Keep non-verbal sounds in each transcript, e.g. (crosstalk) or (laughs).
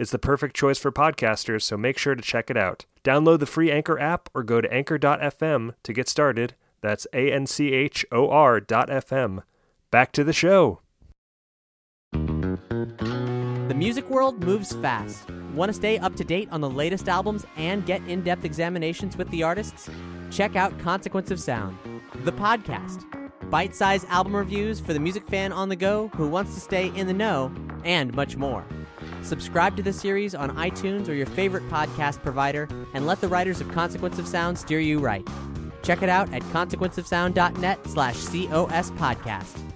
It's the perfect choice for podcasters, so make sure to check it out. Download the free Anchor app or go to anchor.fm to get started. That's A N C H O R dot FM. Back to the show. The music world moves fast. Want to stay up to date on the latest albums and get in depth examinations with the artists? Check out Consequence of Sound, the podcast. Bite sized album reviews for the music fan on the go who wants to stay in the know, and much more. Subscribe to the series on iTunes or your favorite podcast provider and let the writers of Consequence of Sound steer you right. Check it out at consequenceofsound.net slash COS podcast.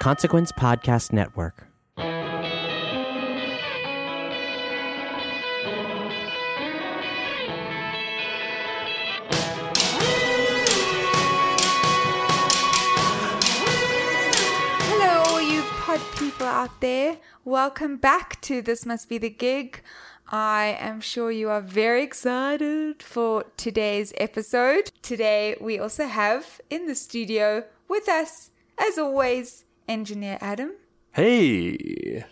Consequence Podcast Network. Out there. Welcome back to This Must Be the Gig. I am sure you are very excited for today's episode. Today, we also have in the studio with us, as always, Engineer Adam. Hey!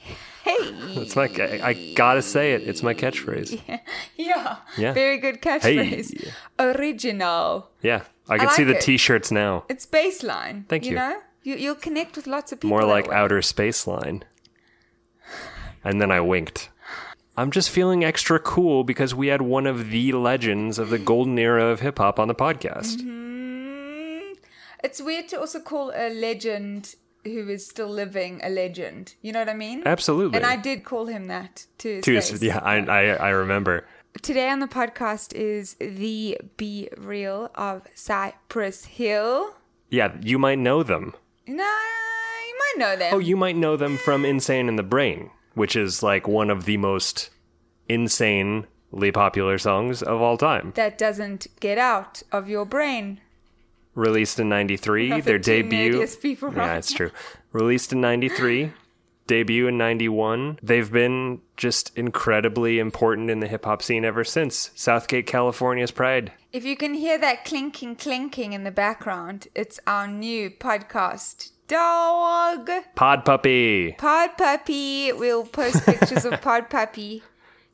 Hey! It's my, I, I gotta say it, it's my catchphrase. (laughs) Yeah. Yeah. Very good catchphrase. Hey. Original. Yeah, I can I see the it. t shirts now. It's baseline. Thank you. know? You. You'll connect with lots of people. More like outer space line. And then I winked. I'm just feeling extra cool because we had one of the legends of the golden era of hip hop on the podcast. Mm, It's weird to also call a legend who is still living a legend. You know what I mean? Absolutely. And I did call him that to his Too, yeah, I, I, I remember. Today on the podcast is the B-Real of Cypress Hill. Yeah, you might know them. No, you might know them. Oh, you might know them from Insane in the Brain, which is like one of the most insanely popular songs of all time. that doesn't get out of your brain. Released in 93, their debut. people yeah, it's true. Released in 93, (laughs) debut in 91. They've been just incredibly important in the hip hop scene ever since. South Gate, California's pride. If you can hear that clinking, clinking in the background, it's our new podcast. Dog! Pod Puppy. Pod Puppy. We'll post pictures of Pod (laughs) Puppy.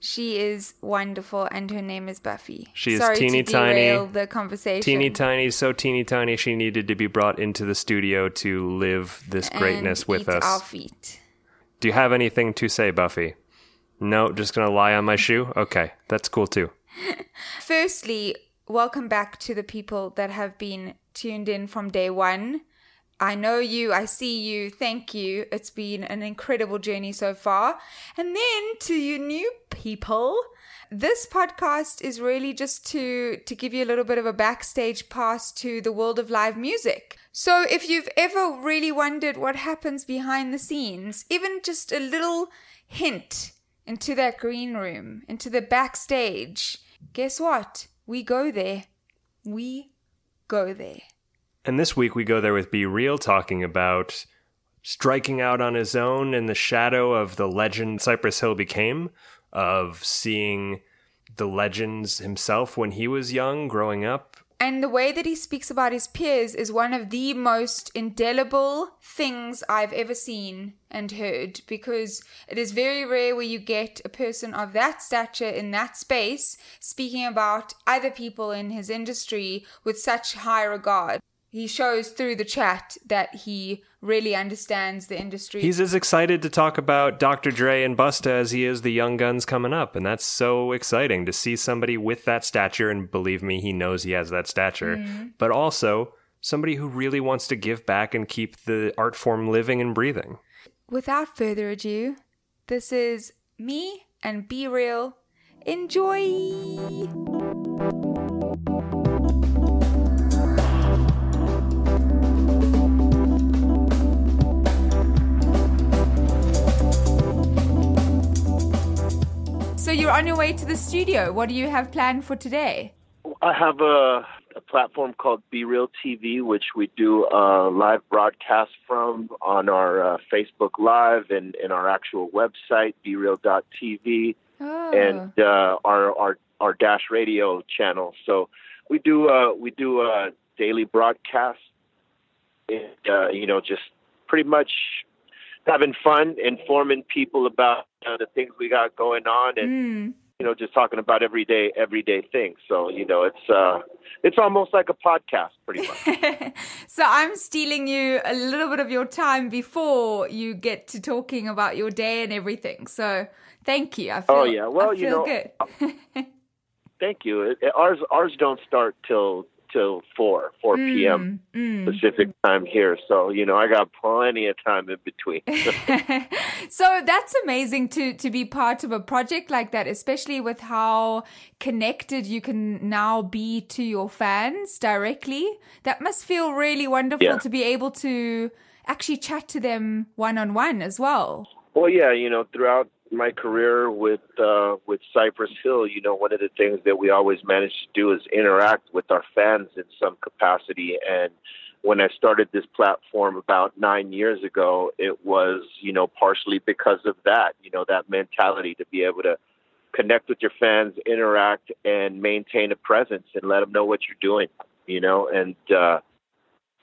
She is wonderful, and her name is Buffy. She is Sorry teeny to tiny. the conversation. Teeny tiny, so teeny tiny, she needed to be brought into the studio to live this greatness and with eat us. Our feet. Do you have anything to say, Buffy? No, just gonna lie on my shoe? Okay, that's cool too. (laughs) Firstly, welcome back to the people that have been tuned in from day one. I know you, I see you, thank you. It's been an incredible journey so far. And then to you new people, this podcast is really just to to give you a little bit of a backstage pass to the world of live music. So if you've ever really wondered what happens behind the scenes, even just a little hint into that green room, into the backstage, guess what? We go there. We go there. And this week we go there with B-Real talking about striking out on his own in the shadow of the legend Cypress Hill became, of seeing the legends himself when he was young, growing up. And the way that he speaks about his peers is one of the most indelible things I've ever seen and heard because it is very rare where you get a person of that stature in that space speaking about other people in his industry with such high regard. He shows through the chat that he really understands the industry. He's as excited to talk about Dr. Dre and Busta as he is the young guns coming up. And that's so exciting to see somebody with that stature. And believe me, he knows he has that stature. Mm-hmm. But also somebody who really wants to give back and keep the art form living and breathing. Without further ado, this is me and B-Real. Enjoy! So you're on your way to the studio. What do you have planned for today? I have a, a platform called B-Real TV, which we do a live broadcast from on our uh, Facebook Live and, and our actual website, BeReal.tv, Oh. and uh, our, our our Dash Radio channel. So we do uh, we do a daily broadcast, and uh, you know, just pretty much having fun, informing people about uh, the things we got going on, and Mm. you know, just talking about everyday everyday things. So you know, it's uh, it's almost like a podcast, pretty much. (laughs) so I'm stealing you a little bit of your time before you get to talking about your day and everything. So thank you. I feel, Oh, yeah. Well, I you know, good. Thank you. It- ours ours don't start till till four four p.m. Mm, Pacific time here. So you know, I got plenty of time in between. (laughs) (laughs) so that's amazing to to be part of a project like that, especially with how connected you can now be to your fans directly. That must feel really wonderful Yeah. to be able to actually chat to them one on one as well. Well, yeah, you know, throughout my career with uh, with Cypress Hill, you know, one of the things that we always managed to do is interact with our fans in some capacity. And when I started this platform about nine years ago, it was, you know, partially because of that, you know, that mentality to be able to connect with your fans, interact, and maintain a presence and let them know what you're doing, you know, and uh,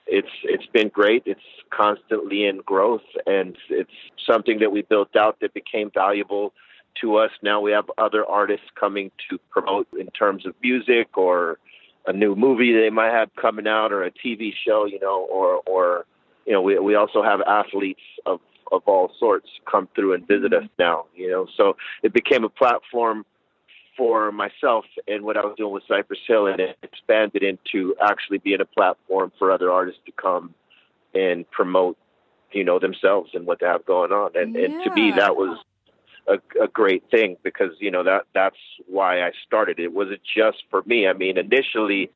it's it's been great. It's constantly in growth, and it's something that we built out that became valuable to us. Now we have other artists coming to promote in terms of music or a new movie they might have coming out or a TV show, you know, or or you know, we we also have athletes of of all sorts come through and visit us now, you know. So it became a platform for myself and what I was doing with Cypress Hill, and it expanded into actually being a platform for other artists to come and promote, you know, themselves and what they have going on. And, and to me, that was a, a great thing because you know that that's why I started. It wasn't just for me. I mean, initially,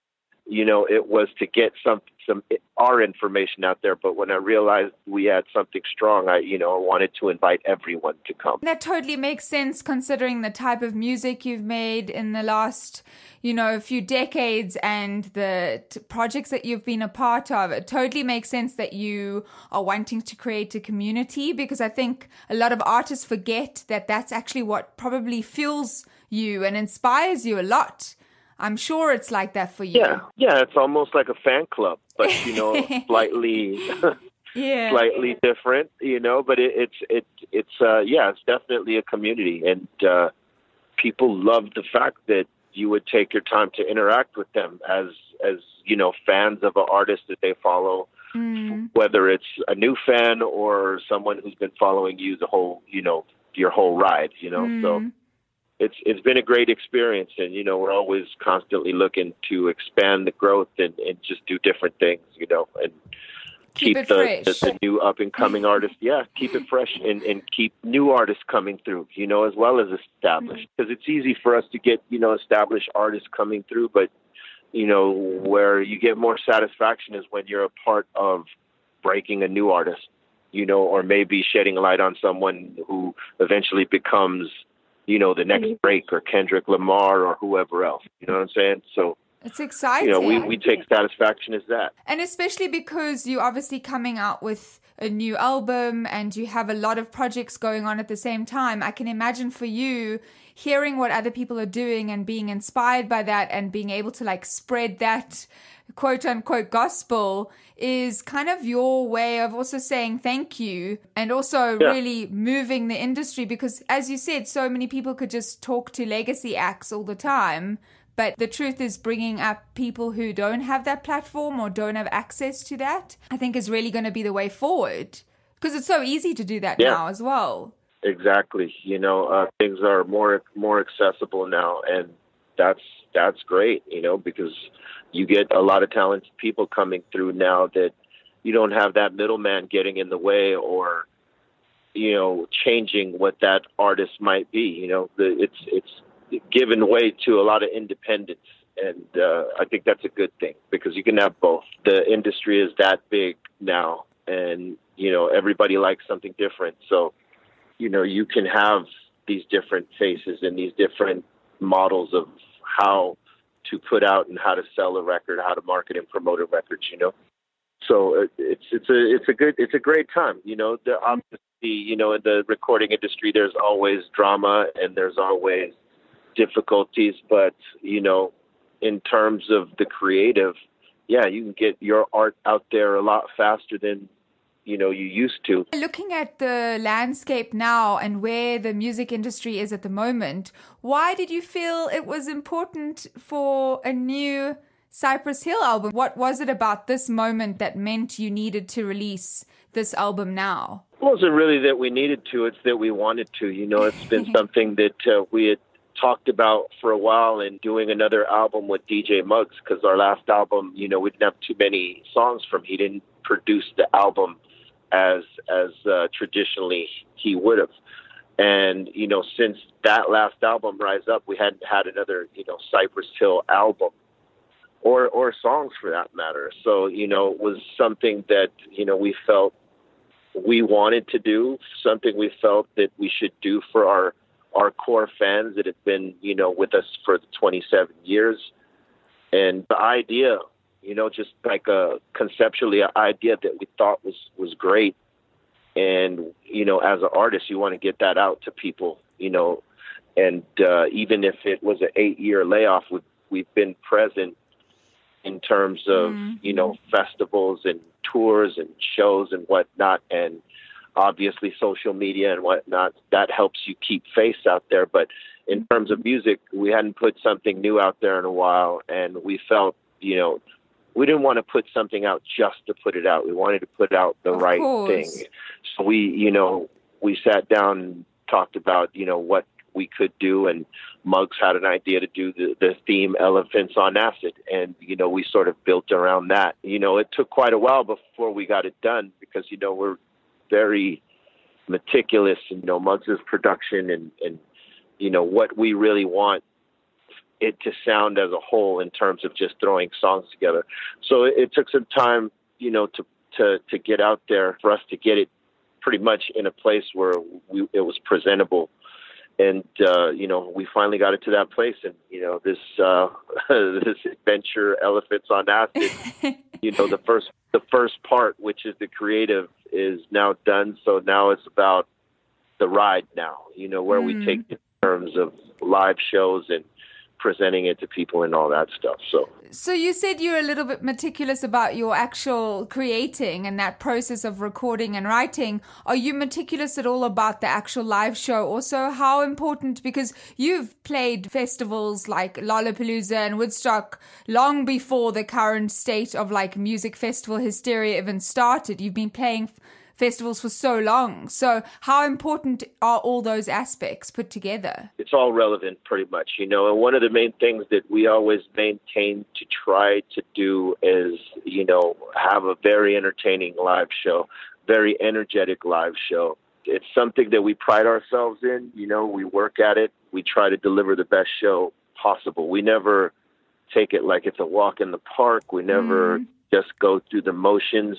you know, it was to get some some our information out there. But when I realized we had something strong, I you know I wanted to invite everyone to come. That totally makes sense considering the type of music you've made in the last, you know, few decades and the t- projects that you've been a part of. It totally makes sense that you are wanting to create a community because I think a lot of artists forget that that's actually what probably fuels you and inspires you a lot. I'm sure it's like that for you. Yeah, yeah, it's almost like a fan club, but you know, (laughs) slightly (laughs) Yeah. slightly different, you know. But it, it's it it's uh, yeah, it's definitely a community, and uh, people love the fact that you would take your time to interact with them as as you know fans of an artist that they follow, Mm. whether it's a new fan or someone who's been following you the whole you know your whole ride, you know. So Mm. It's it's been a great experience and you know we're always constantly looking to expand the growth and, and just do different things you know and Keep keep, the, the, the new up and coming artists yeah keep it fresh and, and keep new artists coming through you know as well as established. Mm-hmm. Because it's easy for us to get you know established artists coming through but you know where you get more satisfaction is when you're a part of breaking a new artist you know or maybe shedding light on someone who eventually becomes you know, the next Drake or Kendrick Lamar or whoever else. You know what I'm saying? So, It's exciting. you know, we, we take satisfaction as that. And especially because you're obviously coming out with a new album and you have a lot of projects going on at the same time, I can imagine for you hearing what other people are doing and being inspired by that and being able to like spread that quote unquote gospel is kind of your way of also saying thank you and also Yeah. really moving the industry because as you said so many people could just talk to legacy acts all the time But the truth is, bringing up people who don't have that platform or don't have access to that, I think is really going to be the way forward because it's so easy to do that Yeah. now as well. Exactly. You know, uh, things are more more accessible now, and that's that's great. You know, because you get a lot of talented people coming through now that you don't have that middleman getting in the way or you know changing what that artist might be. You know, the, it's it's given way to a lot of independence. And uh, I think that's a good thing because you can have both. The industry is that big now, and you know everybody likes something different. So you know you can have these different faces and these different models of how to put out and how to sell a record, how to market and promote a record. You know, so uh, it's it's a it's a good it's a great time. You know, the obviously you know in the recording industry there's always drama and there's always difficulties, but you know, in terms of the creative, yeah, you can get your art out there a lot faster than you know you used to. Looking at the landscape now and where the music industry is at the moment, why did you feel it was important for a new Cypress Hill album? What was it about this moment that meant you needed to release this album now? It wasn't really that we needed to; it's that we wanted to. You know, it's been (laughs) something that uh, we had talked about for a while, and doing another album with DJ Muggs because our last album, you know, we didn't have too many songs from. He didn't produce the album as as uh, traditionally he would have. And you know, since that last album, Rise Up, we hadn't had another you know Cypress Hill album, or or songs for that matter. So you know, it was something that you know we felt we wanted to do, something we felt that we should do for our our core fans that have been you know with us for the 27 years. And the idea, you know, just like a conceptually an idea that we thought was was great. And you know, as an artist, you want to get that out to people, you know. And uh, even if it was an eight year layoff, we've, we've been present in terms of you know festivals and tours and shows and whatnot, and obviously social media and whatnot. That helps you keep face out there. But in terms of music, we hadn't put something new out there in a while, and we felt you know we didn't want to put something out just to put it out. We wanted to put out the Of right course. thing. So we you know we sat down and talked about you know what we could do and Muggs had an idea to do the, the theme elephants on acid and you know we sort of built around that you know it took quite a while before we got it done because you know we're very meticulous you know Muggs's production and and you know what we really want it to sound as a whole in terms of just throwing songs together. So it, it took some time you know to to to get out there for us to get it pretty much in a place where we, it was presentable. And uh, you know we finally got it to that place and you know this uh, (laughs) this adventure elephants on acid (laughs) you know the first the first part which is the creative is now done. So now it's about the ride now you know where we take in terms of live shows and presenting it to people and all that stuff so So you said you're a little bit meticulous about your actual creating and that process of recording and writing. Are you meticulous at all about the actual live show? Also, how important because you've played festivals like Lollapalooza and Woodstock long before the current state of like music festival hysteria even started. You've been playing f- festivals for so long. So, how important are all those aspects put together? it's all relevant pretty much, you know. And one of the main things that we always maintain to try to do is, you know, have a very entertaining live show, very energetic live show. It's something that we pride ourselves in, you know, we work at it. We try to deliver the best show possible. We never take it like it's a walk in the park. We never mm-hmm. just go through the motions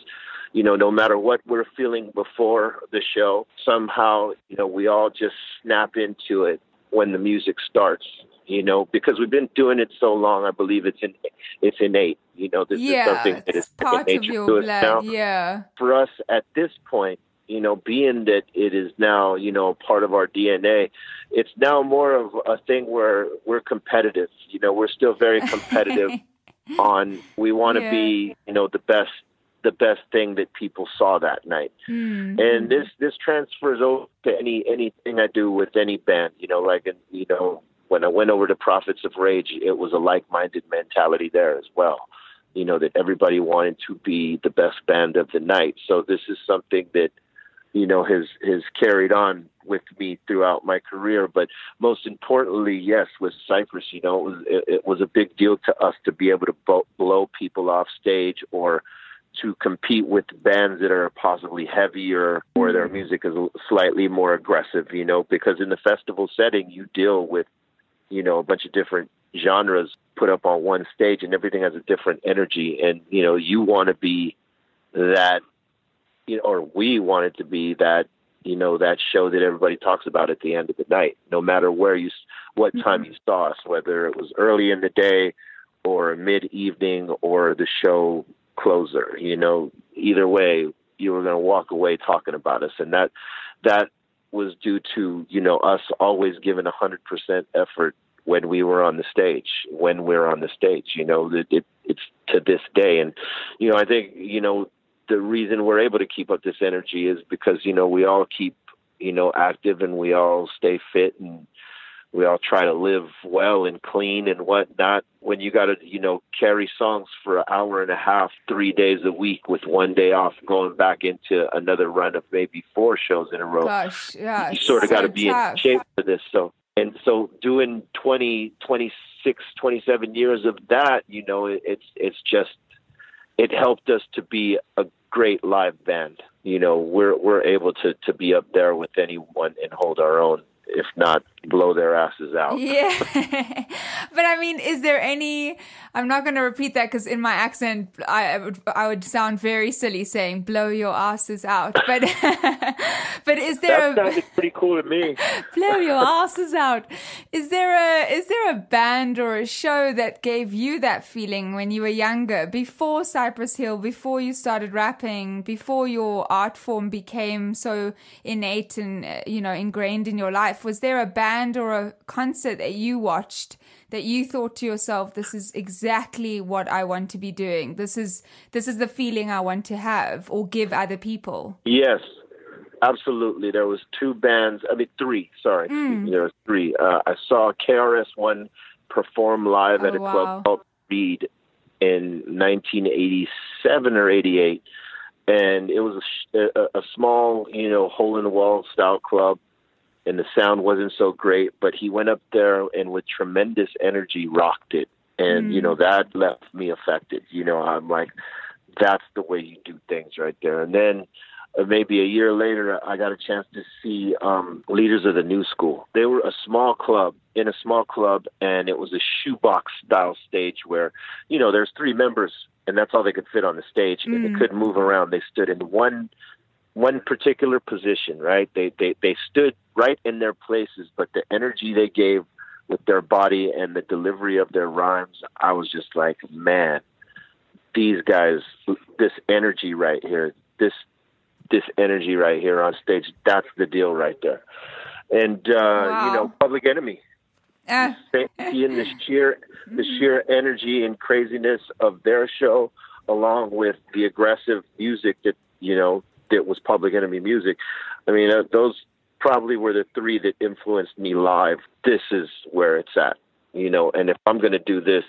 you know, no matter what we're feeling before the show, somehow, you know, we all just snap into it when the music starts, you know, because we've been doing it so long, I believe it's in, it's innate, you know, this is something that is part of your blood. now. Yeah. For us at this point, you know, being that it is now, you know, part of our DNA, it's now more of a thing where we're competitive. You know, we're still very competitive (laughs) on we want to Yeah. be, you know, the best the best thing that people saw that night. Mm. And this this transfers over to any anything I do with any band. You know, like you know when I went over to Prophets of Rage, it was a like-minded mentality there as well. You know that everybody wanted to be the best band of the night. So this is something that you know has has carried on with me throughout my career. But most importantly, yes, with Cypress, you know, it was it, it was a big deal to us to be able to bo- blow people off stage or to compete with bands that are possibly heavier or their mm-hmm. music is slightly more aggressive, you know, because in the festival setting, you deal with, you know, a bunch of different genres put up on one stage and everything has a different energy. And, you know, you want to be that, you know, or we want it to be that, you know, that show that everybody talks about at the end of the night, no matter where you, what mm-hmm. time you saw us, whether it was early in the day or mid evening or the show closer. You know, either way, you were going to walk away talking about us, and that that was due to you know us always giving a hundred percent effort when we were on the stage. When we're on the stage, you know, it, it, it's to this day, and you know, I think you know the reason we're able to keep up this energy is because you know we all keep you know active and we all stay fit and we all try to live well and clean and whatnot. When you got to, you know, carry songs for an hour and a half, three days a week with one day off, going back into another run of maybe four shows in a row. Gosh, yeah. You sort of so got to be tough. in shape for this. So, and so doing 20, 26, 27 years of that, you know, it, it's, it's just, it helped us to be a great live band. You know, we're, we're able to, to be up there with anyone and hold our own if not blow their asses out. Yeah. (laughs) but I mean, is there any I'm not going to repeat that cuz in my accent I, I would I would sound very silly saying blow your asses out. But (laughs) but is there That a sounded pretty cool to me. (laughs) blow your asses out. Is there a is there a band or a show that gave you that feeling when you were younger, before Cypress Hill, before you started rapping, before your art form became so innate and uh, you know ingrained in your life? Was there a band or a concert that you watched that you thought to yourself, "This is exactly what I want to be doing. This is this is the feeling I want to have or give other people." Yes, absolutely. There was two bands. I mean, three. Sorry, Mm. there was three. Uh, I saw KRS One perform live at Oh, a wow. club called Reed in 1987 or 88, and it was a, a, a small, you know, hole in the wall style club. And the sound wasn't so great, but he went up there and with tremendous energy rocked it. And, you know, that left me affected. You know, I'm like, that's the way you do things right there. And then uh, maybe a year later, I got a chance to see um, Leaders of the New School. They were a small club in a small club, and it was a shoebox style stage where, you know, there's three members, and that's all they could fit on the stage, and they couldn't move around. They stood in one one particular position, right? They they they stood right in their places, but the energy they gave with their body and the delivery of their rhymes, I was just like, man, these guys, this energy right here, this this energy right here on stage, that's the deal right there. And uh, Wow. you know, Public Enemy, Ah, seeing the (laughs) sheer the sheer energy and craziness of their show, along with the aggressive music that you know that was Public Enemy music. I mean, uh, those probably were the three that influenced me live. This is where it's at, you know. And if I'm going to do this,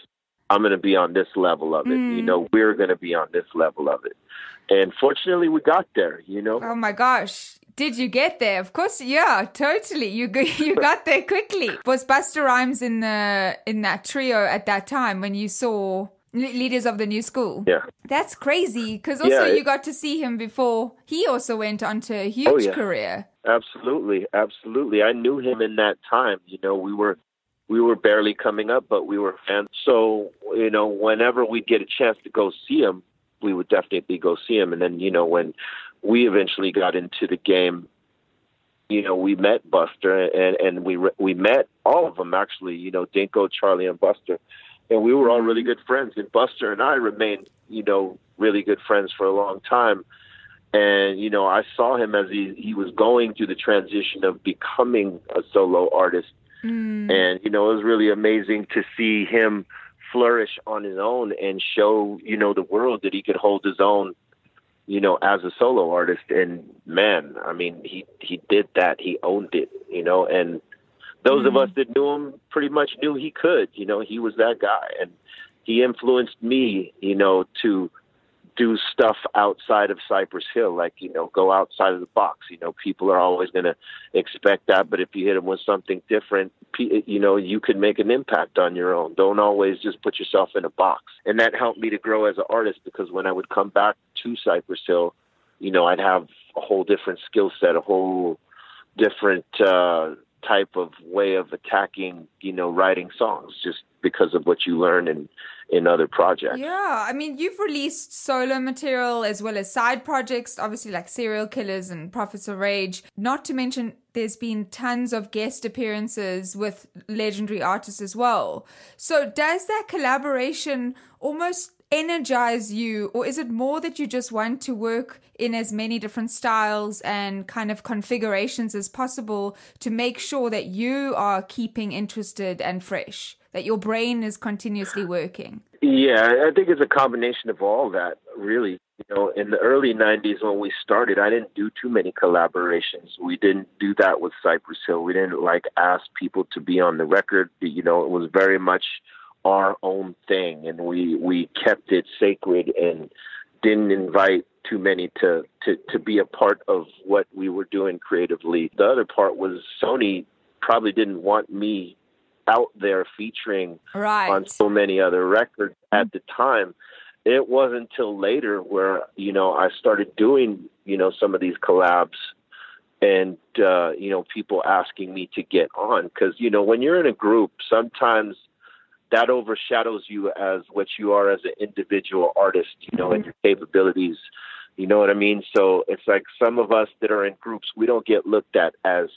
I'm going to be on this level of it. You know, we're going to be on this level of it. And fortunately, we got there. You know, Oh my gosh. Did you get there? Of course, yeah, totally. You go, (laughs) you got there quickly. Was Busta Rhymes in the in that trio at that time when you saw Leaders of the New School? yeah. That's crazy because also Yeah, it- you got to see him before he also went on to a huge Oh, yeah. career. Absolutely, absolutely. I knew him in that time. You know, we were we were barely coming up, but we were fans. So, you know, whenever we'd get a chance to go see him, we would definitely go see him. And then, you know, when we eventually got into the game, you know, we met Busta and and we re- we met all of them actually. You know, Dinco, Charlie, and Busta, and we were all really good friends. And Busta and I remained, you know, really good friends for a long time. And you know i saw him as he he was going through the transition of becoming a solo artist. Mm. And you know it was really amazing to see him flourish on his own and show you know the world that he could hold his own you know as a solo artist. And man i mean he he did that. He owned it you know and those of us that knew him pretty much knew he could. You know, he was that guy, and he influenced me. You know, to do stuff outside of Cypress Hill, like you know, go outside of the box. You know, people are always going to expect that, but if you hit them with something different, you know, you can make an impact on your own. Don't always just put yourself in a box, and that helped me to grow as an artist because when I would come back to Cypress Hill, you know, I'd have a whole different skill set, a whole different uh, type of way of attacking, you know, writing songs just because of what you learn in in other projects. Yeah, I mean, you've released solo material as well as side projects, obviously like Serial Killers and Prophets of Rage. Not to mention, there's been tons of guest appearances with legendary artists as well. So, does that collaboration almost energize you, or is it more that you just want to work in as many different styles and kind of configurations as possible to make sure that you are keeping interested and fresh, that your brain is continuously working? Yeah, I think it's a combination of all that, really. You know, in the early 90s when we started, I didn't do too many collaborations. We didn't do that with Cypress Hill. We didn't like ask people to be on the record. You know, it was very much our own thing, and we we kept it sacred and didn't invite too many to to to be a part of what we were doing creatively. The other part was Sony probably didn't want me out there featuring right. on so many other records at the time. It wasn't until later where you know I started doing you know some of these collabs and uh, you know people asking me to get on because you know when you're in a group sometimes that overshadows you as what you are as an individual artist, you know, and your capabilities. You know what I mean? So it's like some of us that are in groups, we don't get looked at as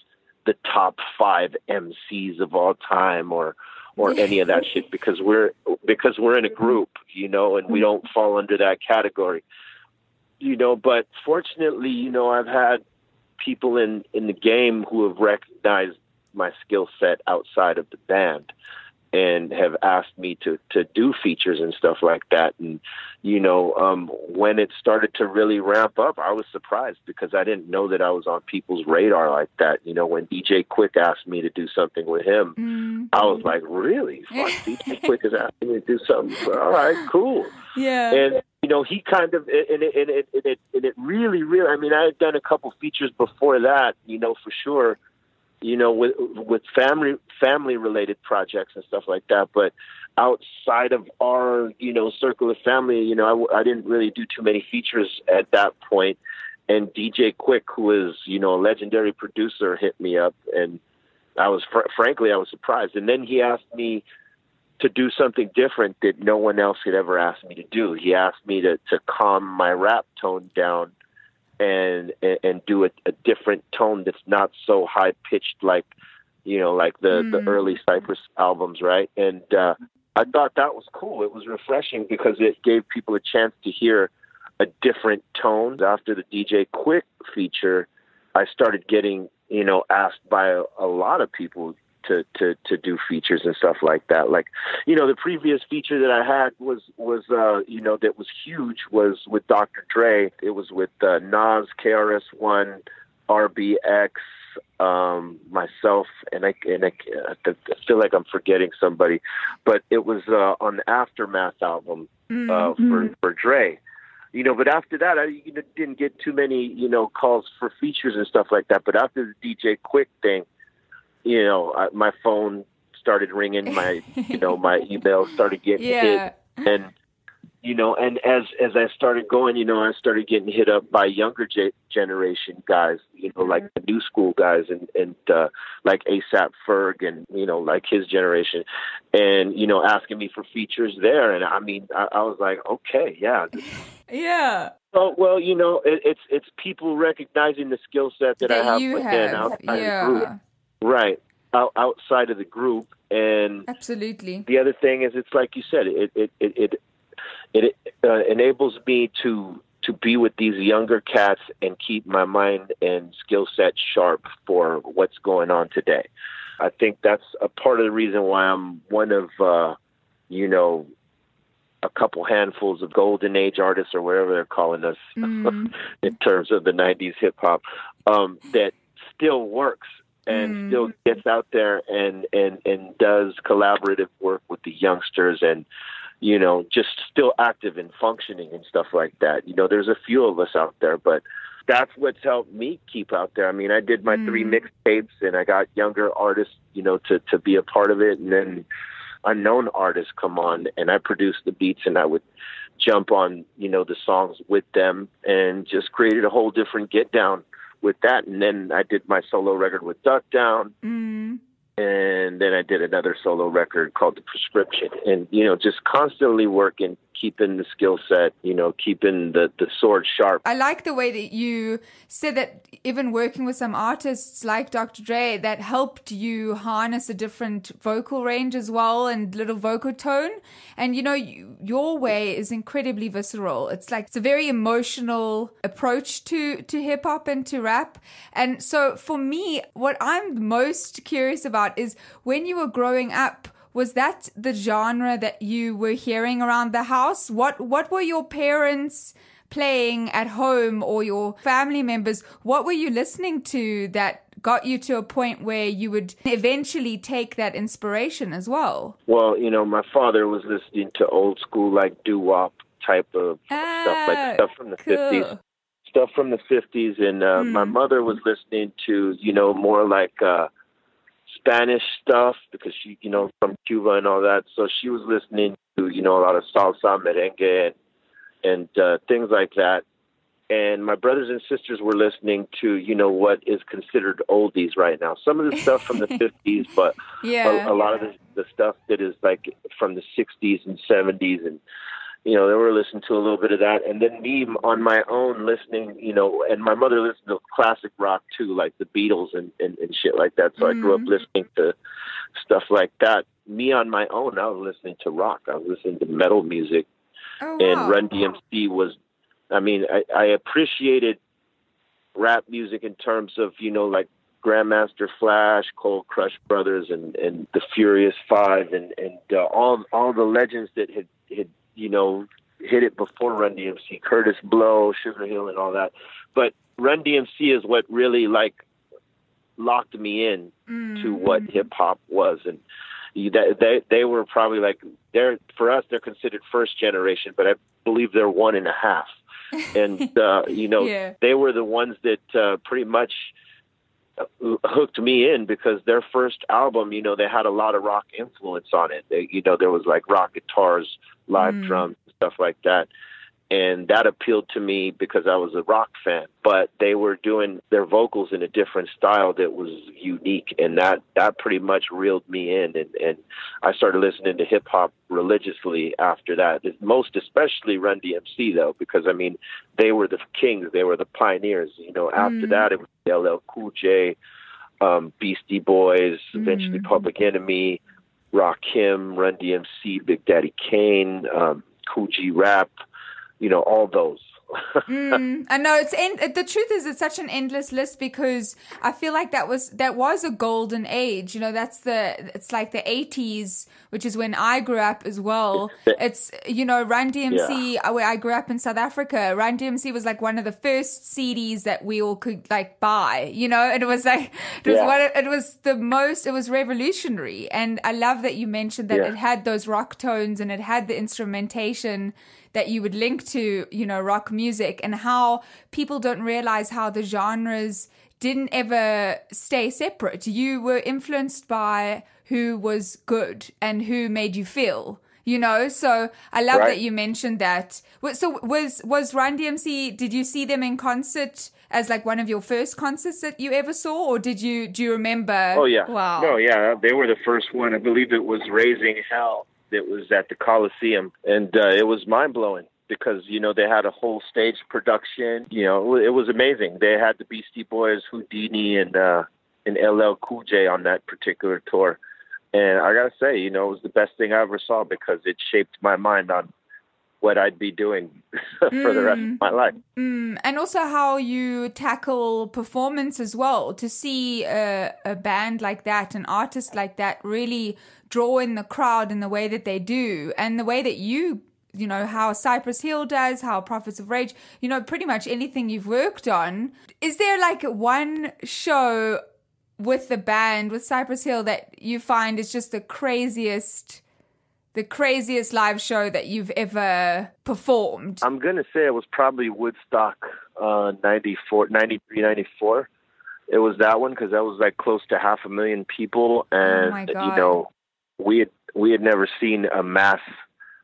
the top five MCs of all time or or any of that shit because we're because we're in a group, you know, and we don't fall under that category. You know, but fortunately, you know, I've had people in in the game who have recognized my skill set outside of the band and have asked me to to do features and stuff like that. And you know um when it started to really ramp up i was surprised because i didn't know that i was on people's radar like that. You know when DJ Quik asked me to do something with him mm-hmm. i was like really? Fuck, (laughs) DJ Quik is asking me to do something? All right cool. Yeah. And you know he kind of and it and it and it, and it really really i mean i had done a couple features before that you know for sure you know, with with family family related projects and stuff like that. But outside of our, you know, circle of family, you know, I, I didn't really do too many features at that point. And DJ Quik, who is, you know, a legendary producer, hit me up, and I was, fr- frankly, I was surprised. And then he asked me to do something different that no one else had ever asked me to do. He asked me to to calm my rap tone down and and, do a, a different tone that's not so high pitched like you know like the mm. the early Cypress albums, right? And uh, I thought that was cool. It was refreshing because it gave people a chance to hear a different tone. After the DJ Quik feature, I started getting you know asked by a, a lot of people to to to do features and stuff like that. Like, you know, the previous feature that I had was was uh, you know that was huge was with Dr. Dre. It was with uh, Nas, KRS One, RBX, um, myself, and I and I, I feel like I'm forgetting somebody, but it was uh, on the Aftermath album uh, mm-hmm. for for Dre you know, but after that, I you know, didn't get too many, you know, calls for features and stuff like that. But after the DJ Quik thing, you know, I, my phone started ringing, my you know, my (laughs) email started getting yeah. hit, and you know, and as as I started going, you know, I started getting hit up by younger ge- generation guys, you know, like the new school guys, and and uh, like ASAP Ferg, and you know, like his generation, and you know, asking me for features there, and I mean, I, I was like, okay, yeah, (laughs) yeah. Oh well, you know, it, it's it's people recognizing the skill set that, that I have you within have. yeah. Right? Out, outside of the group, and absolutely. The other thing is, it's like you said, it it it it, it uh, enables me to to be with these younger cats and keep my mind and skill set sharp for what's going on today. I think that's a part of the reason why I'm one of uh, you know a couple handfuls of golden age artists or whatever they're calling us mm. (laughs) in terms of the 90s hip hop um, that still works and mm-hmm. still gets out there and and and does collaborative work with the youngsters and you know just still active and functioning and stuff like that. You know there's a few of us out there but that's what's helped me keep out there. I mean i did my three mm-hmm. mixtapes and i got younger artists you know to to be a part of it. And then unknown artists come on and i produced the beats and i would jump on you know the songs with them and just created a whole different get down with that and then i did my solo record with duck down Mm. and then I did another solo record called The Prescription. And you know, just constantly working, keeping the skill set, you know, keeping the the sword sharp. I like the way that you said that even working with some artists like Dr. Dre that helped you harness a different vocal range as well and little vocal tone. And you know, you, your way is incredibly visceral. It's like it's a very emotional approach to to hip hop and to rap. And so for me, what I'm most curious about is when you were growing up was that the genre that you were hearing around the house? What what were your parents playing at home or your family members? What were you listening to that got you to a point where you would eventually take that inspiration as well? Well, you know, my father was listening to old school like doo wop type of stuff, like stuff from the Ah, cool. fifties. Stuff from the fifties and uh, my mother was listening to, you know, more like uh Spanish stuff because she, you know, from Cuba and all that. So she was listening to, you know, a lot of salsa, merengue, and and uh, things like that. And my brothers and sisters were listening to, you know, what is considered oldies right now. Some of the stuff from the (laughs) 50s, but Yeah. a, a lot of the, the stuff that is like from the 60s and 70s. And, you know, they were listening to a little bit of that. And then me on my own listening, you know, and my mother listened to classic rock too, like the Beatles and, and, and shit like that. So I grew up listening to stuff like that. Me on my own, I was listening to rock. I was listening to metal music Oh, and. Run DMC was, I mean, I, I appreciated rap music in terms of you know like Grandmaster Flash, Cold Crush Brothers, and and the Furious Five, and and uh, all all the legends that had had you know hit it before Run DMC, Kurtis Blow, Sugar Hill, and all that. But Run DMC is what really like locked me in to what hip hop was, and you- that they they were probably like they're for us they're considered first generation, but I believe they're one and a half. And (laughs) uh, you know Yeah. they were the ones that uh, pretty much hooked me in because their first album, you know, they had a lot of rock influence on it. They, you know, there was like rock guitars, live mm. drums, stuff like that. And that appealed to me because I was a rock fan, but they were doing their vocals in a different style that was unique. And that, that pretty much reeled me in. And, and I started listening to hip hop religiously after that. Most especially Run DMC though, because I mean, they were the kings. They were the pioneers. You know, after that it was LL Cool J, um, Beastie Boys, eventually Public Enemy, Rakim, Run DMC, Big Daddy Kane, um, Kool G Rap, you know, all those. (laughs) Mm, I know it's end, the truth is it's such an endless list because I feel like that was that was a golden age. You know, that's the it's like the eighties, which is when I grew up as well. (laughs) It's you know Run DMC uh, where I grew up in South Africa. Run DMC was like one of the first CDs that we all could like buy. You know, and it was like it was Yeah. what it was the most. It was revolutionary, and I love that you mentioned that Yeah. it had those rock tones and it had the instrumentation that you would link to, you know, rock music and how people don't realize how the genres didn't ever stay separate. You were influenced by who was good and who made you feel. You know, so I love Right. that you mentioned that. So was was Run DMC? Did you see them in concert as like one of your first concerts that you ever saw, or did you do you remember? Oh yeah. wow. No, yeah, they were the first one. I believe it was Raising Hell that was at the Coliseum, and uh, it was mind blowing because you know they had a whole stage production. You know, it was amazing. They had the Beastie Boys, Whodini, and uh, and LL Cool J on that particular tour. And I gotta say, you know, it was the best thing I ever saw because it shaped my mind on what I'd be doing (laughs) for the rest of my life. Mm, and also how you tackle performance as well. To see a, a band like that, an artist like that, really draw in the crowd in the way that they do, and the way that you, you know, how Cypress Hill does, how Prophets of Rage, you know, pretty much anything you've worked on. Is there like one show? with the band with Cypress Hill that you find is just the craziest the craziest live show that you've ever performed? I'm gonna say it was probably Woodstock, uh, 94, 93, 94. It was that one because that was like close to half a million people, and Oh you know, we had we had never seen a mass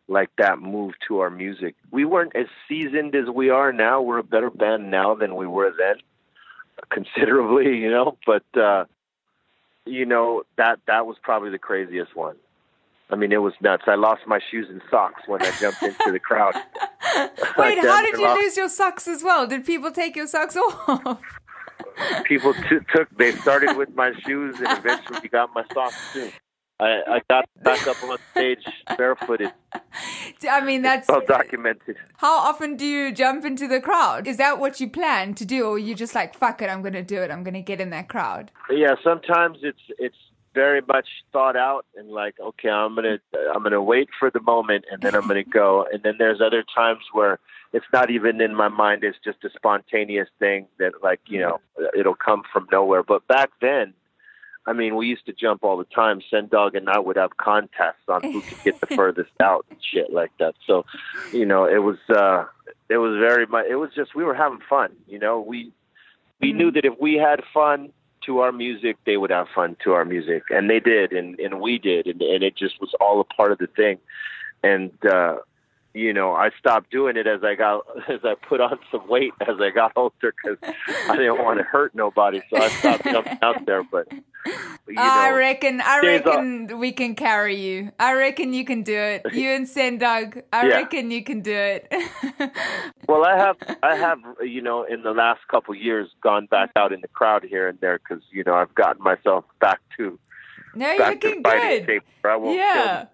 like that move to our music. We weren't as seasoned as we are now. We're a better band now than we were then, considerably, (laughs) you know. But uh, you know that that was probably the craziest one. I mean, it was nuts. I lost my shoes and socks when I jumped into the crowd. (laughs) Wait, how did you lose your socks as well? Did people take your socks (laughs) off? people t- took they started with my shoes and eventually got my socks too I, I got back up on stage barefooted (laughs) I mean, that's well documented how often do you jump into the crowd? Is that what you plan to do, or you just like fuck it? I'm gonna do it. I'm gonna get in that crowd. yeah sometimes it's it's very much thought out and like okay i'm gonna i'm gonna wait for the moment and then i'm gonna go and then there's other times where it's not even in my mind it's just a spontaneous thing that like you know it'll come from nowhere but back then I mean, we used to jump all the time. Sen Dog and I would have contests on who could get the (laughs) furthest out and shit like that. So, you know, it was uh it was very much it was just we were having fun, you know. We we knew that if we had fun to our music, they would have fun to our music. And they did and and we did and and it just was all a part of the thing. And uh you know, I stopped doing it as I got (laughs) as I put on some weight as I got older because I didn't want to hurt nobody, so I stopped jumping out there. But you know, I reckon, I reckon we can carry you. I reckon you can do it. You and Sen Dog, I Yeah. reckon you can do it. (laughs) Well, I have, I have, you know, in the last couple years, gone back out in the crowd here and there because you know I've gotten myself back to no, you're looking good. shape where I won't yeah.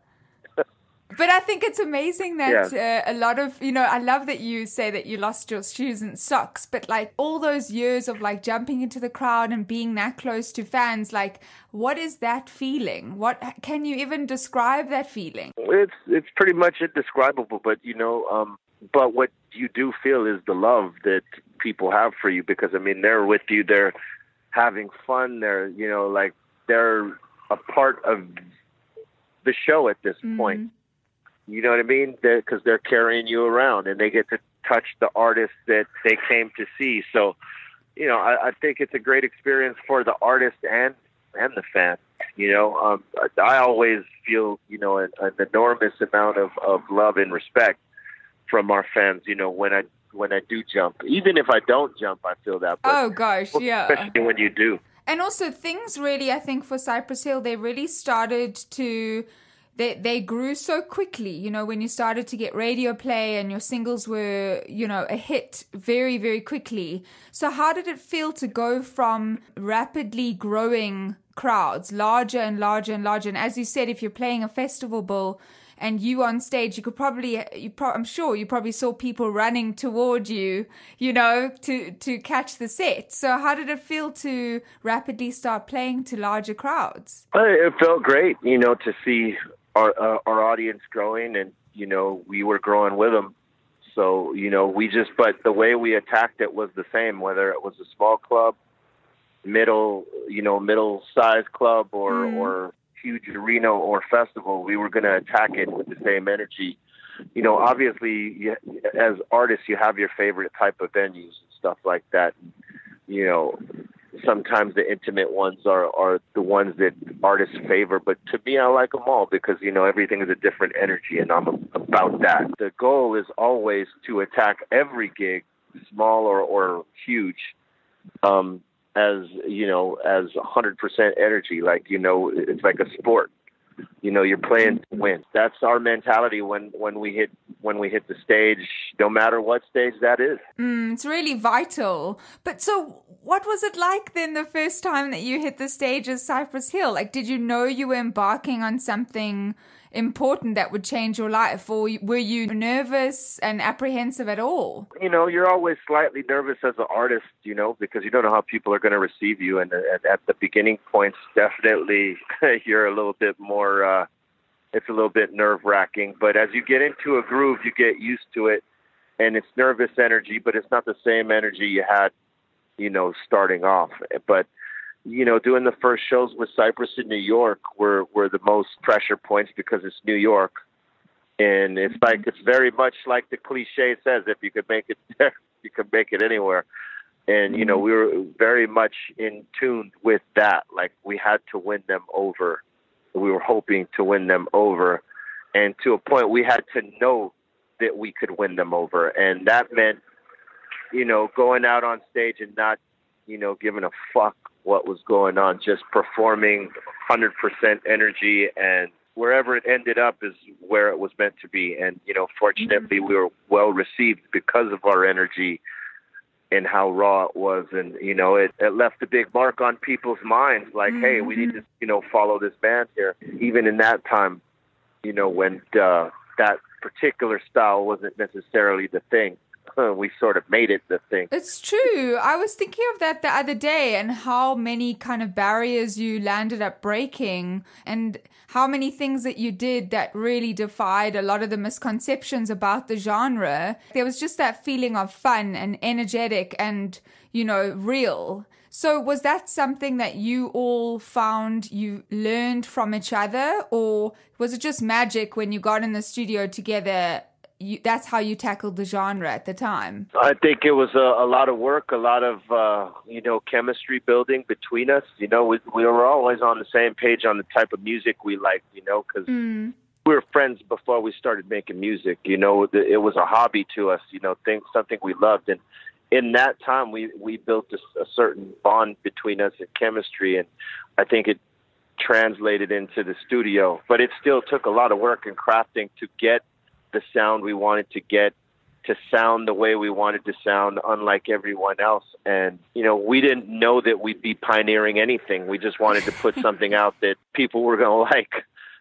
But I think it's amazing that uh, a lot of, you know, I love that you say that you lost your shoes and socks, but like all those years of like jumping into the crowd and being that close to fans, like what is that feeling? What can you even describe that feeling? It's it's pretty much indescribable, but you know, um, but what you do feel is the love that people have for you because I mean they're with you, they're having fun, they're you know like they're a part of the show at this point. You know what I mean? Because they're carrying you around and they get to touch the artist that they came to see. So, you know, I, I think it's a great experience for the artist and and the fan. You know, um, I always feel you know an, an enormous amount of, of love and respect from our fans. You know, when I when I do jump, even if I don't jump, I feel that. But Oh gosh, yeah. especially when you do. And also things really, I think for Cypress Hill, they really started to they they grew so quickly. You know, when you started to get radio play and your singles were, you know, a hit very, very quickly. So how did it feel to go from rapidly growing crowds, larger and larger and larger? And as you said, if you're playing a festival bill and you on stage, you could probably, you pro- I'm sure you probably saw people running toward you, you know, to to catch the set. So how did it feel to rapidly start playing to larger crowds? It felt great, you know, to see our uh, our audience growing, and you know, we were growing with them. So you know, we just, but the way we attacked it was the same, whether it was a small club, middle, you know, middle sized club, or or huge arena or festival. We were going to attack it with the same energy. You know, obviously, you, as artists, you have your favorite type of venues and stuff like that. You know, sometimes the intimate ones are are the ones that artists favor but to me i like them all because you know everything is a different energy and i'm about that. The goal is always to attack every gig small or or huge um as you know as hundred percent energy. Like you know it's like a sport you know you're playing to win that's our mentality when when we hit when we hit the stage no matter what stage that is Mm, it's really vital. But so, what was it like then the first time that you hit the stage as Cypress Hill? Like, did you know you were embarking on something important that would change your life, or were you nervous and apprehensive at all? you know, you're always slightly nervous as an artist, you know, because you don't know how people are going to receive you. And at, the beginning points, definitely (laughs) you're a little bit more, uh, it's a little bit nerve wracking. But as you get into a groove, you get used to it. And it's nervous energy, but it's not the same energy you had, you know, starting off. But, you know, doing the first shows with Cypress in New York were were the most pressure points because it's New York, and it's like it's very much like the cliche says: if you could make it (laughs) there, you could make it anywhere. And you know, mm-hmm. we were very much in tune with that. Like we had to win them over. We were hoping to win them over, and to a point, we had to know that we could win them over, and that meant, you know, going out on stage and not, you know, giving a fuck what was going on, just performing 100% energy and wherever it ended up is where it was meant to be. And, you know, fortunately we were well received because of our energy and how raw it was. And, you know, it, it left a big mark on people's minds like, hey, we need to, you know, follow this band here. Even in that time, you know, when uh, that particular style wasn't necessarily the thing we sort of made it the thing. It's true. I was thinking of that the other day and how many kind of barriers you landed up breaking and how many things that you did that really defied a lot of the misconceptions about the genre. There was just that feeling of fun and energetic and, you know, real. So was that something that you all found you learned from each other or was it just magic when you got in the studio together you, that's how you tackled the genre at the time. I think it was a, a lot of work, a lot of uh, you know chemistry building between us. You know, we, we were always on the same page on the type of music we liked. You know, because Mm. we were friends before we started making music. You know, the- it was a hobby to us. You know, things something we loved, and in that time we we built a, a certain bond between us and chemistry, and I think it translated into the studio. But it still took a lot of work and crafting to get the sound we wanted to get to sound the way we wanted to sound unlike everyone else. And you know we didn't know that we'd be pioneering anything. We just wanted to put something out that (laughs) people were going to like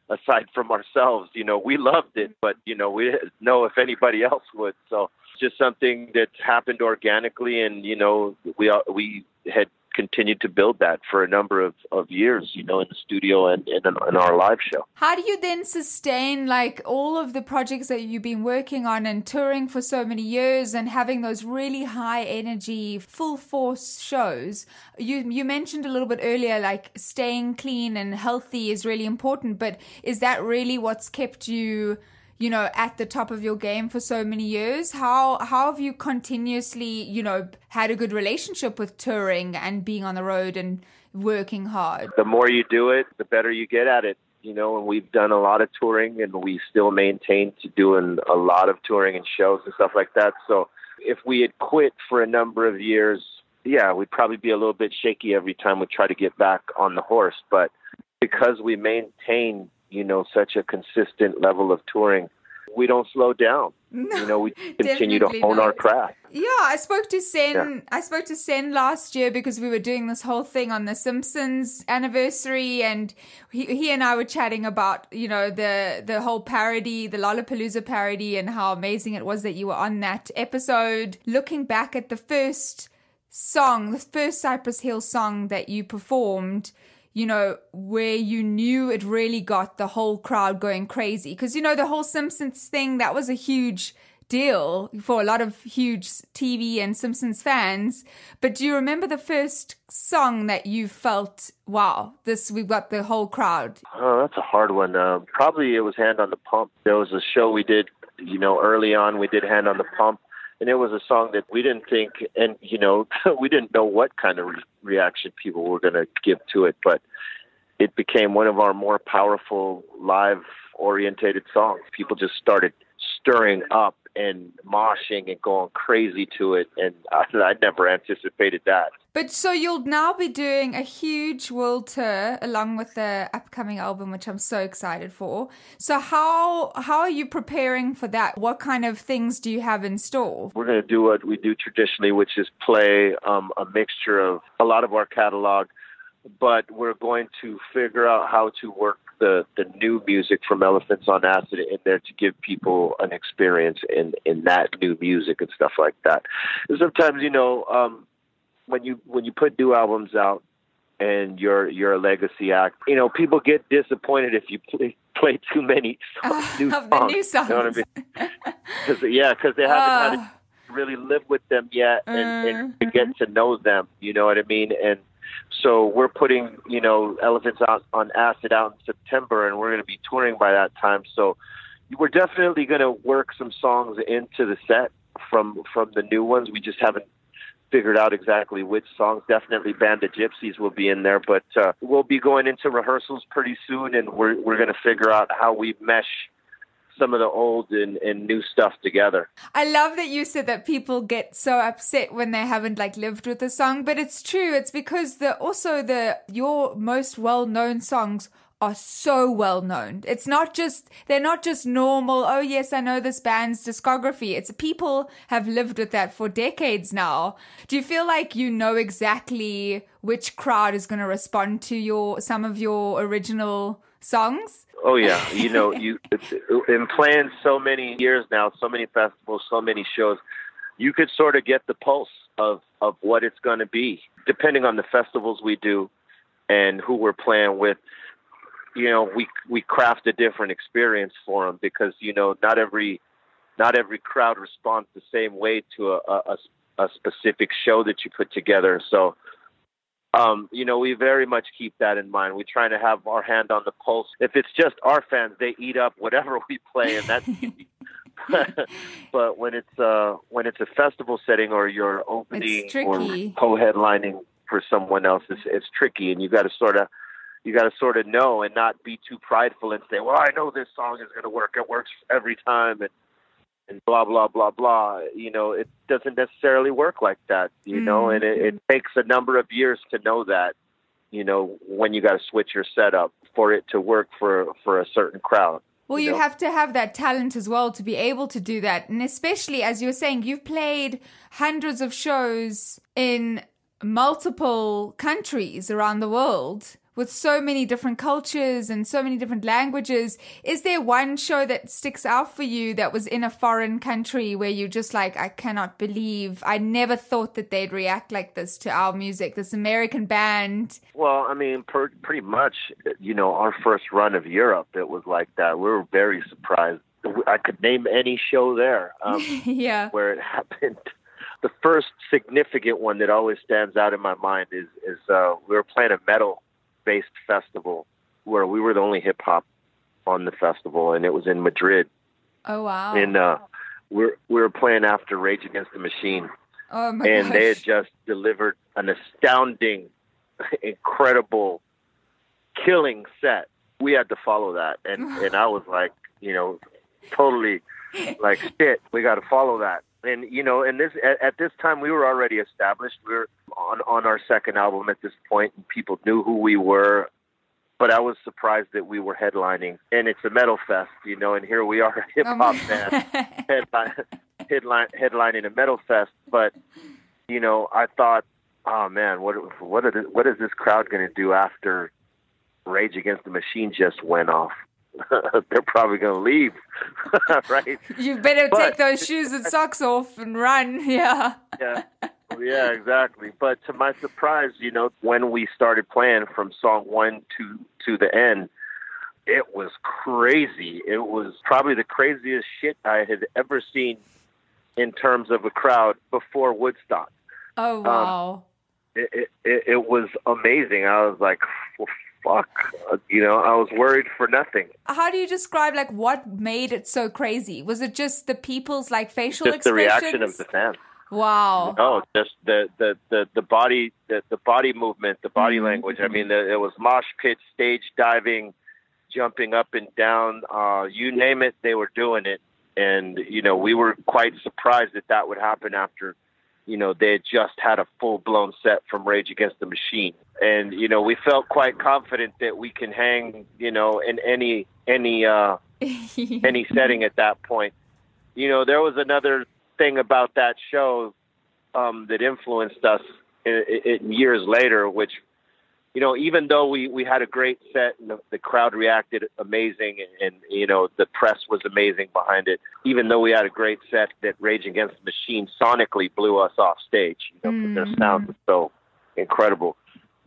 aside from ourselves. You know we loved it but you know we didn't know if anybody else would. So it's just something that happened organically and you know we all- we had continued to build that for a number of, of years you know in the studio and, and in our live show How do you then sustain like all of the projects that you've been working on and touring for so many years and having those really high energy, full force shows? You you mentioned a little bit earlier like staying clean and healthy is really important, but is that really what's kept you you know at the top of your game for so many years how how have you continuously you know had a good relationship with touring and being on the road and working hard the more you do it, the better you get at it. You know, and we've done a lot of touring and we still maintain to doing a lot of touring and shows and stuff like that. So if we had quit for a number of years, yeah, we'd probably be a little bit shaky every time we try to get back on the horse. But because we maintain, you know, such a consistent level of touring, we don't slow down. No, you know, we (laughs) continue to hone our craft. Yeah, I spoke to Sen. Yeah. I spoke to Sen last year because we were doing this whole thing on the Simpsons anniversary, and he, he and I were chatting about you know the the whole parody, the Lollapalooza parody, and how amazing it was that you were on that episode. Looking back at the first song, the first Cypress Hill song that you performed. You know, where you knew it really got the whole crowd going crazy. Because, you know, the whole Simpsons thing, that was a huge deal for a lot of huge TV and Simpsons fans. But do you remember the first song that you felt, wow, this, we've got the whole crowd? Oh, that's a hard one. Uh, probably it was Hand on the Pump. There was a show we did, you know, early on. We did Hand on the Pump, and it was a song that we didn't think, and you know, (laughs) we didn't know what kind of re- reaction people were going to give to it, but it became one of our more powerful live orientated songs. People just started stirring up and moshing and going crazy to it, and I, (laughs) I never anticipated that. But so you'll now be doing a huge world tour along with the upcoming album, which I'm so excited for. So how how are you preparing for that? What kind of things do you have in store? we're going to do what we do traditionally, which is play um, a mixture of a lot of our catalog, but we're going to figure out how to work the, the new music from Elephants on Acid in there to give people an experience in, in that new music and stuff like that. And sometimes, you know, um, when you when you put new albums out and you're you're a legacy act, you know, people get disappointed if you play play too many (laughs) new of the new songs. You know what I mean? Cause, yeah, because they haven't had Ah. really live with them yet and, and Mm-hmm. to get to know them. You know what I mean? And so we're putting you know elephants out on acid out in September, and we're going to be touring by that time. So we're definitely going to work some songs into the set from from the new ones. We just haven't figured out exactly which songs. Definitely Band of Gypsies will be in there, but uh, we'll be going into rehearsals pretty soon, and we're we're going to figure out how we mesh some of the old and, and new stuff together. I love that you said that people get so upset when they haven't like lived with a song, but it's true. It's because the also the your most well known songs are so well known. It's not just they're not just normal, oh yes, I know this band's discography. It's people have lived with that for decades now. Do you feel like you know exactly which crowd is going to respond to your some of your original songs? Oh yeah, you know, (laughs) you in playing so many years now, so many festivals, so many shows, you could sort of get the pulse of of what it's going to be, depending on the festivals we do and who we're playing with. You know, we we craft a different experience for them because you know not every not every crowd responds the same way to a, a, a specific show that you put together. So um, you know, we very much keep that in mind. We try to have our hand on the pulse. If it's just our fans, they eat up whatever we play, and that's easy. (laughs) (laughs) but when it's uh, when it's a festival setting or you're opening or co-headlining for someone else, it's, it's tricky, and you've got to sort of you got to sort of know and not be too prideful and say, "Well, I know this song is going to work. It works every time." And and blah blah blah blah. You know, it doesn't necessarily work like that. You mm know, and it, it takes a number of years to know that. You know, when you got to switch your setup for it to work for for a certain crowd. Well, you, know? have to have that talent as well to be able to do that. And especially as you were saying, you've played hundreds of shows in multiple countries around the world with so many different cultures and so many different languages. Is there one show that sticks out for you that was in a foreign country where you're just like, I cannot believe, I never thought that they'd react like this to our music, this American band? Well, I mean, per, pretty much, you know, our first run of Europe, it was like that. We were very surprised. I could name any show there um, (laughs) yeah. where it (laughs) happened the first significant one that always stands out in my mind is is uh, we were playing a metal based festival where we were the only hip hop on the festival, and it was in Madrid. Oh wow! And uh, we're we were playing after Rage Against the Machine. Oh my And gosh. they had just delivered an astounding, incredible, killing set. We had to follow that, and and I was like, you know, totally like (laughs) shit. We got to follow that and you know, and this at, at, this time we were already established. We were on on our second album at this point, and people knew who we were. But I was surprised that we were headlining, and it's a metal fest, you know. And here we are, a hip hop oh (laughs) band, headline, headline, headlining a metal fest. But you know, I thought, oh man, what what are what is this crowd going to do after Rage Against the Machine just went off? (laughs) they're probably going to leave, (laughs) right? You better but, take those shoes and socks off and run. (laughs) Yeah. yeah. Yeah, exactly. But to my surprise, you know, when we started playing from song one to to the end, it was crazy. It was probably the craziest shit I had ever seen in terms of a crowd before Woodstock. Oh wow! Um, it, it it was amazing. I was like, fuck. Uh, you know, I was worried for nothing. How do you describe like what made it so crazy? Was it just the people's like facial just expressions? the reaction of the fans. Wow. No, just the the the, the body the, the body movement, the body mm-hmm. language. I mean, the, it was mosh pit, stage diving, jumping up and down. Uh, you name it, they were doing it. And you know, we were quite surprised that that would happen after you know, they had just had a full blown set from Rage Against the Machine. And, you know, we felt quite confident that we can hang, you know, in any any uh (laughs) any setting at that point. You know, there was another thing about that show um that influenced us in, in years later, which you know, even though we, we had a great set and the, the crowd reacted amazing and, and, you know, the press was amazing behind it, even though we had a great set that Rage Against the Machine sonically blew us off stage, you know, mm-hmm. their sound was so incredible.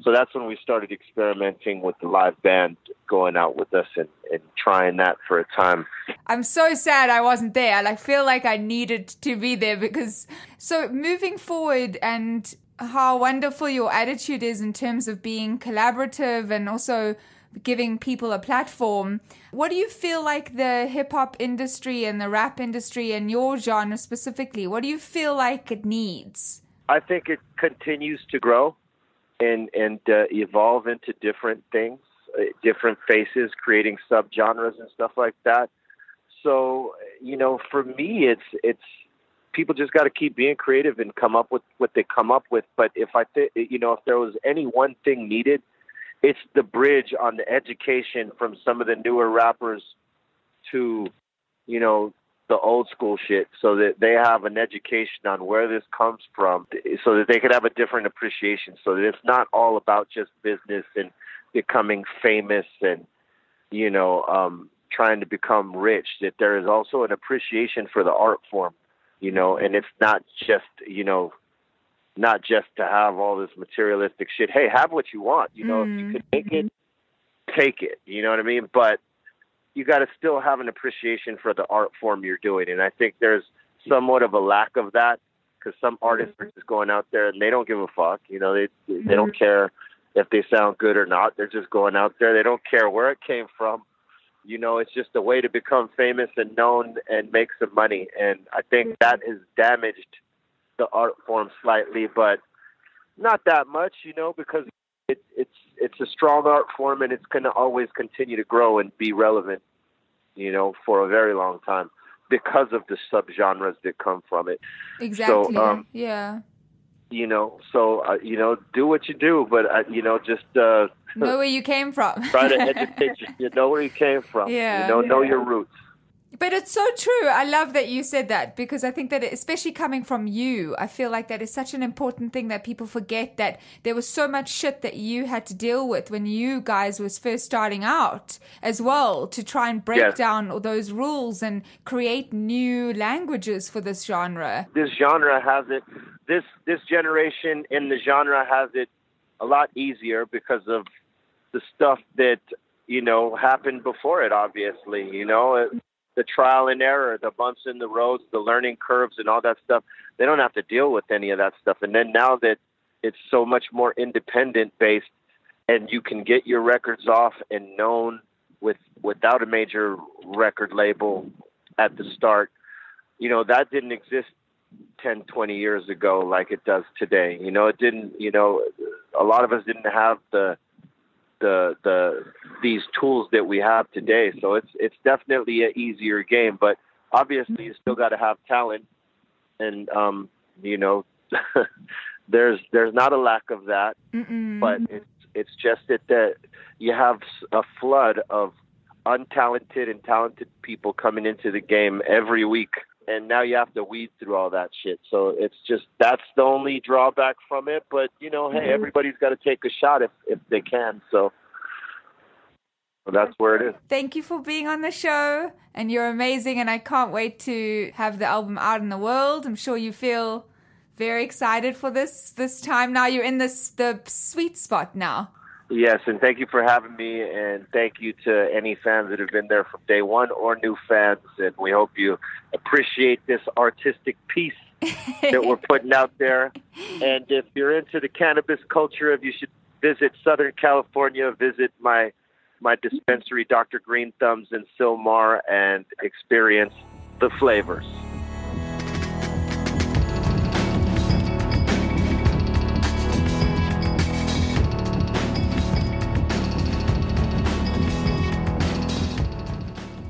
So that's when we started experimenting with the live band going out with us and, and trying that for a time. I'm so sad I wasn't there. I feel like I needed to be there because so moving forward and how wonderful your attitude is in terms of being collaborative and also giving people a platform. What do you feel like the hip hop industry and the rap industry and your genre specifically, what do you feel like it needs? I think it continues to grow and and uh, evolve into different things, uh, different faces, creating subgenres and stuff like that. So, you know, for me, it's it's people just got to keep being creative and come up with what they come up with. But if I think, you know, if there was any one thing needed, it's the bridge on the education from some of the newer rappers to, you know, the old school shit so that they have an education on where this comes from so that they could have a different appreciation so that it's not all about just business and becoming famous and you know um trying to become rich that there is also an appreciation for the art form you know and it's not just you know not just to have all this materialistic shit hey have what you want you know mm. if you can make it take it you know what i mean but you got to still have an appreciation for the art form you're doing. And I think there's somewhat of a lack of that because some artists are just going out there and they don't give a fuck. You know, they they don't care if they sound good or not. They're just going out there. They don't care where it came from. You know, it's just a way to become famous and known and make some money. And I think that has damaged the art form slightly, but not that much, you know, because it, it's it's a strong art form and it's going to always continue to grow and be relevant, you know, for a very long time because of the subgenres that come from it. Exactly. So, um, yeah. You know, so uh, you know, do what you do, but uh, you know, just uh, (laughs) know where you came from. (laughs) try to (laughs) educate you. You know where you came from. Yeah. You know, yeah. know your roots. But it's so true. I love that you said that because I think that, it, especially coming from you, I feel like that is such an important thing that people forget that there was so much shit that you had to deal with when you guys was first starting out as well to try and break yes. down all those rules and create new languages for this genre. This genre has it. This this generation in the genre has it a lot easier because of the stuff that you know happened before it. Obviously, you know It, the trial and error, the bumps in the roads, the learning curves, and all that stuff. They don't have to deal with any of that stuff. And then now that it's so much more independent based, and you can get your records off and known with without a major record label at the start. You know that didn't exist 10, 20 years ago like it does today. You know, it didn't. You know, a lot of us didn't have the the the these tools that we have today. So it's it's definitely an easier game, but obviously you still got to have talent, and um, you know, (laughs) there's there's not a lack of that, Mm-mm. but it's it's just that that you have a flood of untalented and talented people coming into the game every week and now you have to weed through all that shit. So it's just that's the only drawback from it. But you know, hey, mm-hmm. everybody's got to take a shot if if they can. So. that's where it is. Thank you for being on the show, and you're amazing. And I can't wait to have the album out in the world. I'm sure you feel very excited for this this time. Now you're in this the sweet spot now. Yes, and thank you for having me, and thank you to any fans that have been there from day one or new fans. And we hope you appreciate this artistic piece that we're putting out there. (laughs) And if you're into the cannabis culture, if you should visit Southern California, visit my my dispensary, Dr. Green Thumbs in Sylmar, and experience the flavors.